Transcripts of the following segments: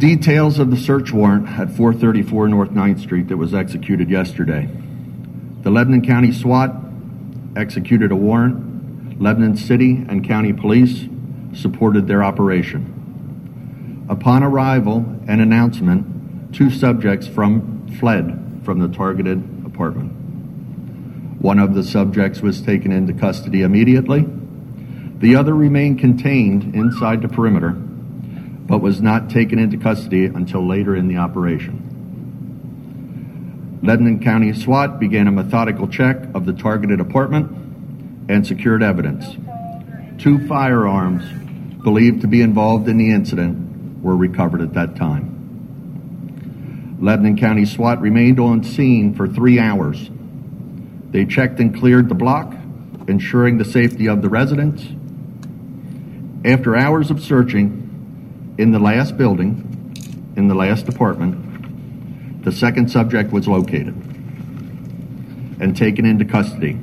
Details of the search warrant at 434 North 9th Street that was executed yesterday. The Lebanon County SWAT executed a warrant. Lebanon City and County Police supported their operation. Upon arrival and announcement, two subjects from fled from the targeted apartment. One of the subjects was taken into custody immediately. The other remained contained inside the perimeter, but was not taken into custody until later in the operation. Lebanon County SWAT began a methodical check of the targeted apartment and secured evidence. Two firearms believed to be involved in the incident were recovered at that time. Lebanon County SWAT remained on scene for three hours. They checked and cleared the block, ensuring the safety of the residents. After hours of searching in the last building, in the last apartment, the second subject was located and taken into custody.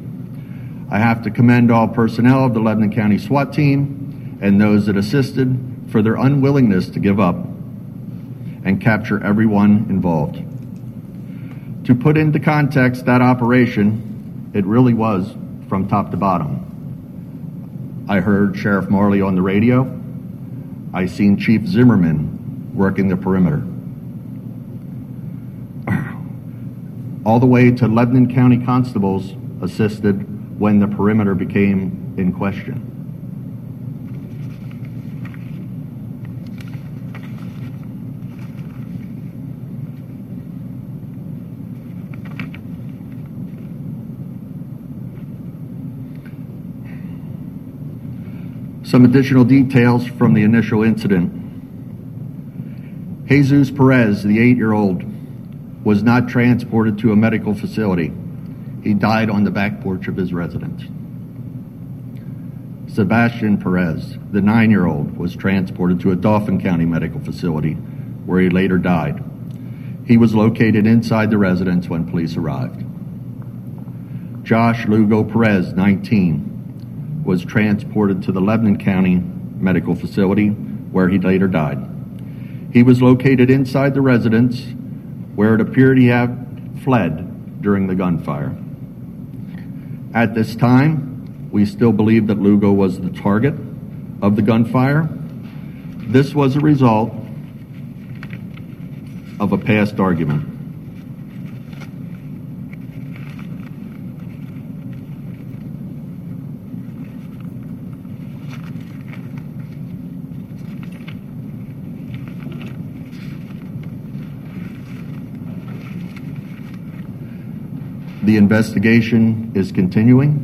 I have to commend all personnel of the Lebanon County SWAT team and those that assisted for their unwillingness to give up and capture everyone involved. To put into context that operation, it really was from top to bottom. I heard Sheriff Marley on the radio. I seen Chief Zimmerman working the perimeter. all the way to Lebanon County constables assisted when the perimeter became in question. Some additional details from the initial incident. Jesus Perez, the eight year old, was not transported to a medical facility. He died on the back porch of his residence. Sebastian Perez, the nine year old, was transported to a Dauphin County medical facility where he later died. He was located inside the residence when police arrived. Josh Lugo Perez, 19, was transported to the Lebanon County medical facility where he later died. He was located inside the residence where it appeared he had fled during the gunfire. At this time, we still believe that Lugo was the target of the gunfire. This was a result of a past argument. The investigation is continuing.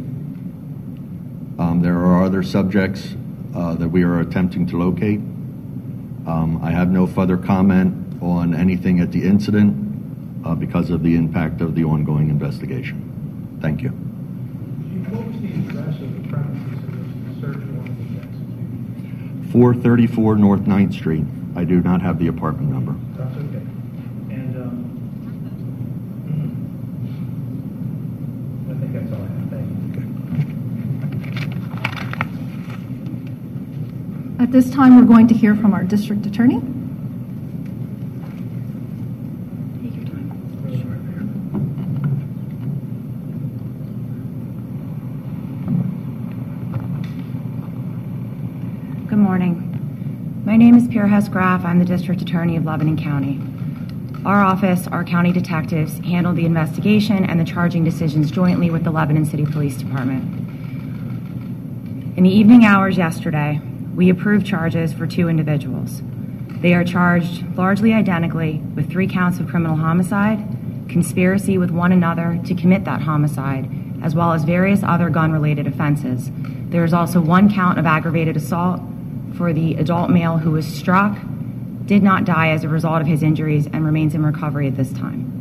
Um, there are other subjects uh, that we are attempting to locate. Um, I have no further comment on anything at the incident uh, because of the impact of the ongoing investigation. Thank you. What was the address of the premises in the search warrant was executed? 434 North 9th Street. I do not have the apartment number. That's okay. And, um, I think that's all I have. Thank you. At this time, we're going to hear from our district attorney. Good morning. My name is Pier Hess-Graf. I'm the District Attorney of Lebanon County. Our office, our county detectives, handled the investigation and the charging decisions jointly with the Lebanon City Police Department. In the evening hours yesterday, we approve charges for two individuals. They are charged largely identically with three counts of criminal homicide, conspiracy with one another to commit that homicide, as well as various other gun related offenses. There is also one count of aggravated assault for the adult male who was struck, did not die as a result of his injuries, and remains in recovery at this time.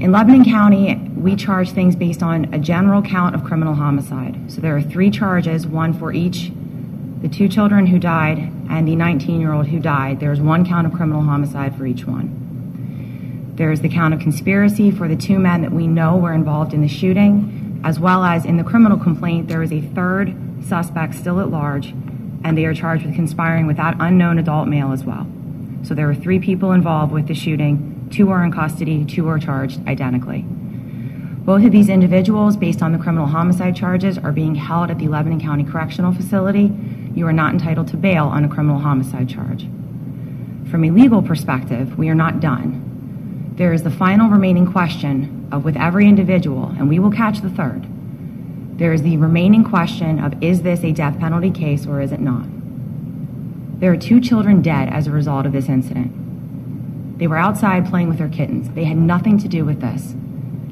In Lebanon County, we charge things based on a general count of criminal homicide. So there are three charges, one for each the two children who died and the 19 year old who died. There's one count of criminal homicide for each one. There's the count of conspiracy for the two men that we know were involved in the shooting, as well as in the criminal complaint, there is a third suspect still at large and they are charged with conspiring with that unknown adult male as well. So there were three people involved with the shooting. Two are in custody, two are charged identically. Both of these individuals, based on the criminal homicide charges, are being held at the Lebanon County Correctional Facility. You are not entitled to bail on a criminal homicide charge. From a legal perspective, we are not done. There is the final remaining question of with every individual, and we will catch the third. There is the remaining question of is this a death penalty case or is it not? There are two children dead as a result of this incident. They were outside playing with their kittens. They had nothing to do with this.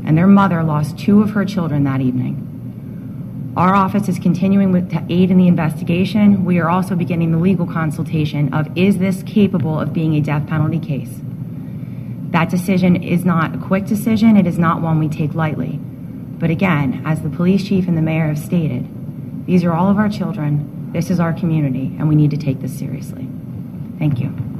And their mother lost two of her children that evening. Our office is continuing with, to aid in the investigation. We are also beginning the legal consultation of is this capable of being a death penalty case? That decision is not a quick decision. It is not one we take lightly. But again, as the police chief and the mayor have stated, these are all of our children. This is our community, and we need to take this seriously. Thank you.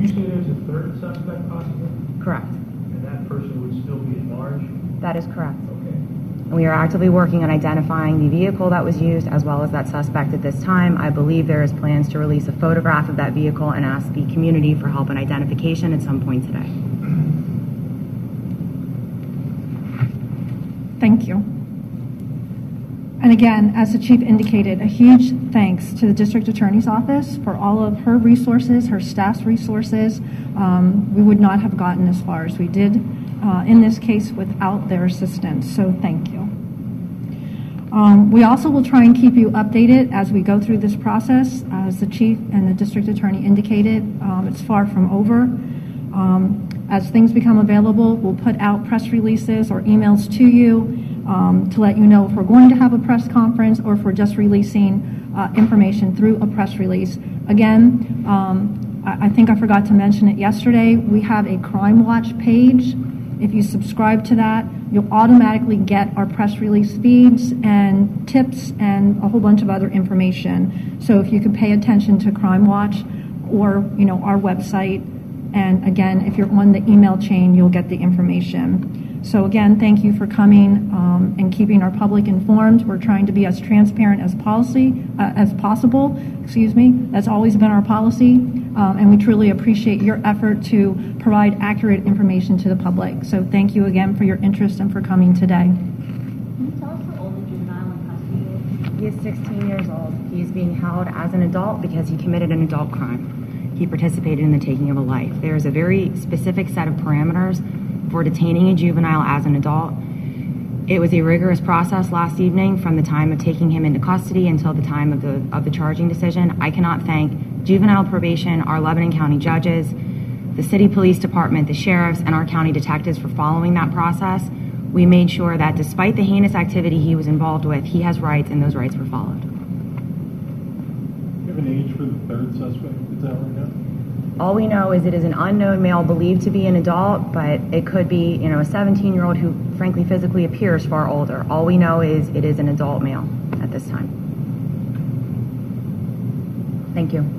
You say there's a third suspect possibly, Correct. and that person would still be at large? That is correct. Okay. And we are actively working on identifying the vehicle that was used as well as that suspect at this time. I believe there is plans to release a photograph of that vehicle and ask the community for help in identification at some point today. Thank you. And again, as the chief indicated, a huge thanks to the district attorney's office for all of her resources, her staff's resources. Um, we would not have gotten as far as we did uh, in this case without their assistance. So thank you. Um, we also will try and keep you updated as we go through this process. As the chief and the district attorney indicated, um, it's far from over. Um, as things become available, we'll put out press releases or emails to you um, to let you know if we're going to have a press conference or if we're just releasing uh, information through a press release. Again, um, I, I think I forgot to mention it yesterday. We have a Crime Watch page. If you subscribe to that, you'll automatically get our press release feeds and tips and a whole bunch of other information. So if you could pay attention to Crime Watch or, you know, our website, and again, if you're on the email chain, you'll get the information. So again, thank you for coming um, and keeping our public informed. We're trying to be as transparent as policy uh, as possible. Excuse me. That's always been our policy, um, and we truly appreciate your effort to provide accurate information to the public. So thank you again for your interest and for coming today. Can you tell us how old the juvenile in custody is? He is 16 years old. He is being held as an adult because he committed an adult crime. He participated in the taking of a life. There is a very specific set of parameters for detaining a juvenile as an adult. It was a rigorous process last evening from the time of taking him into custody until the time of the of the charging decision. I cannot thank juvenile probation, our Lebanon County judges, the city police department, the sheriffs, and our county detectives for following that process. We made sure that despite the heinous activity he was involved with, he has rights and those rights were followed. Do you have an age for the third suspect? Is that right now? All we know is it is an unknown male believed to be an adult, but it could be, you know, a 17 year old who frankly physically appears far older. All we know is it is an adult male at this time. Thank you.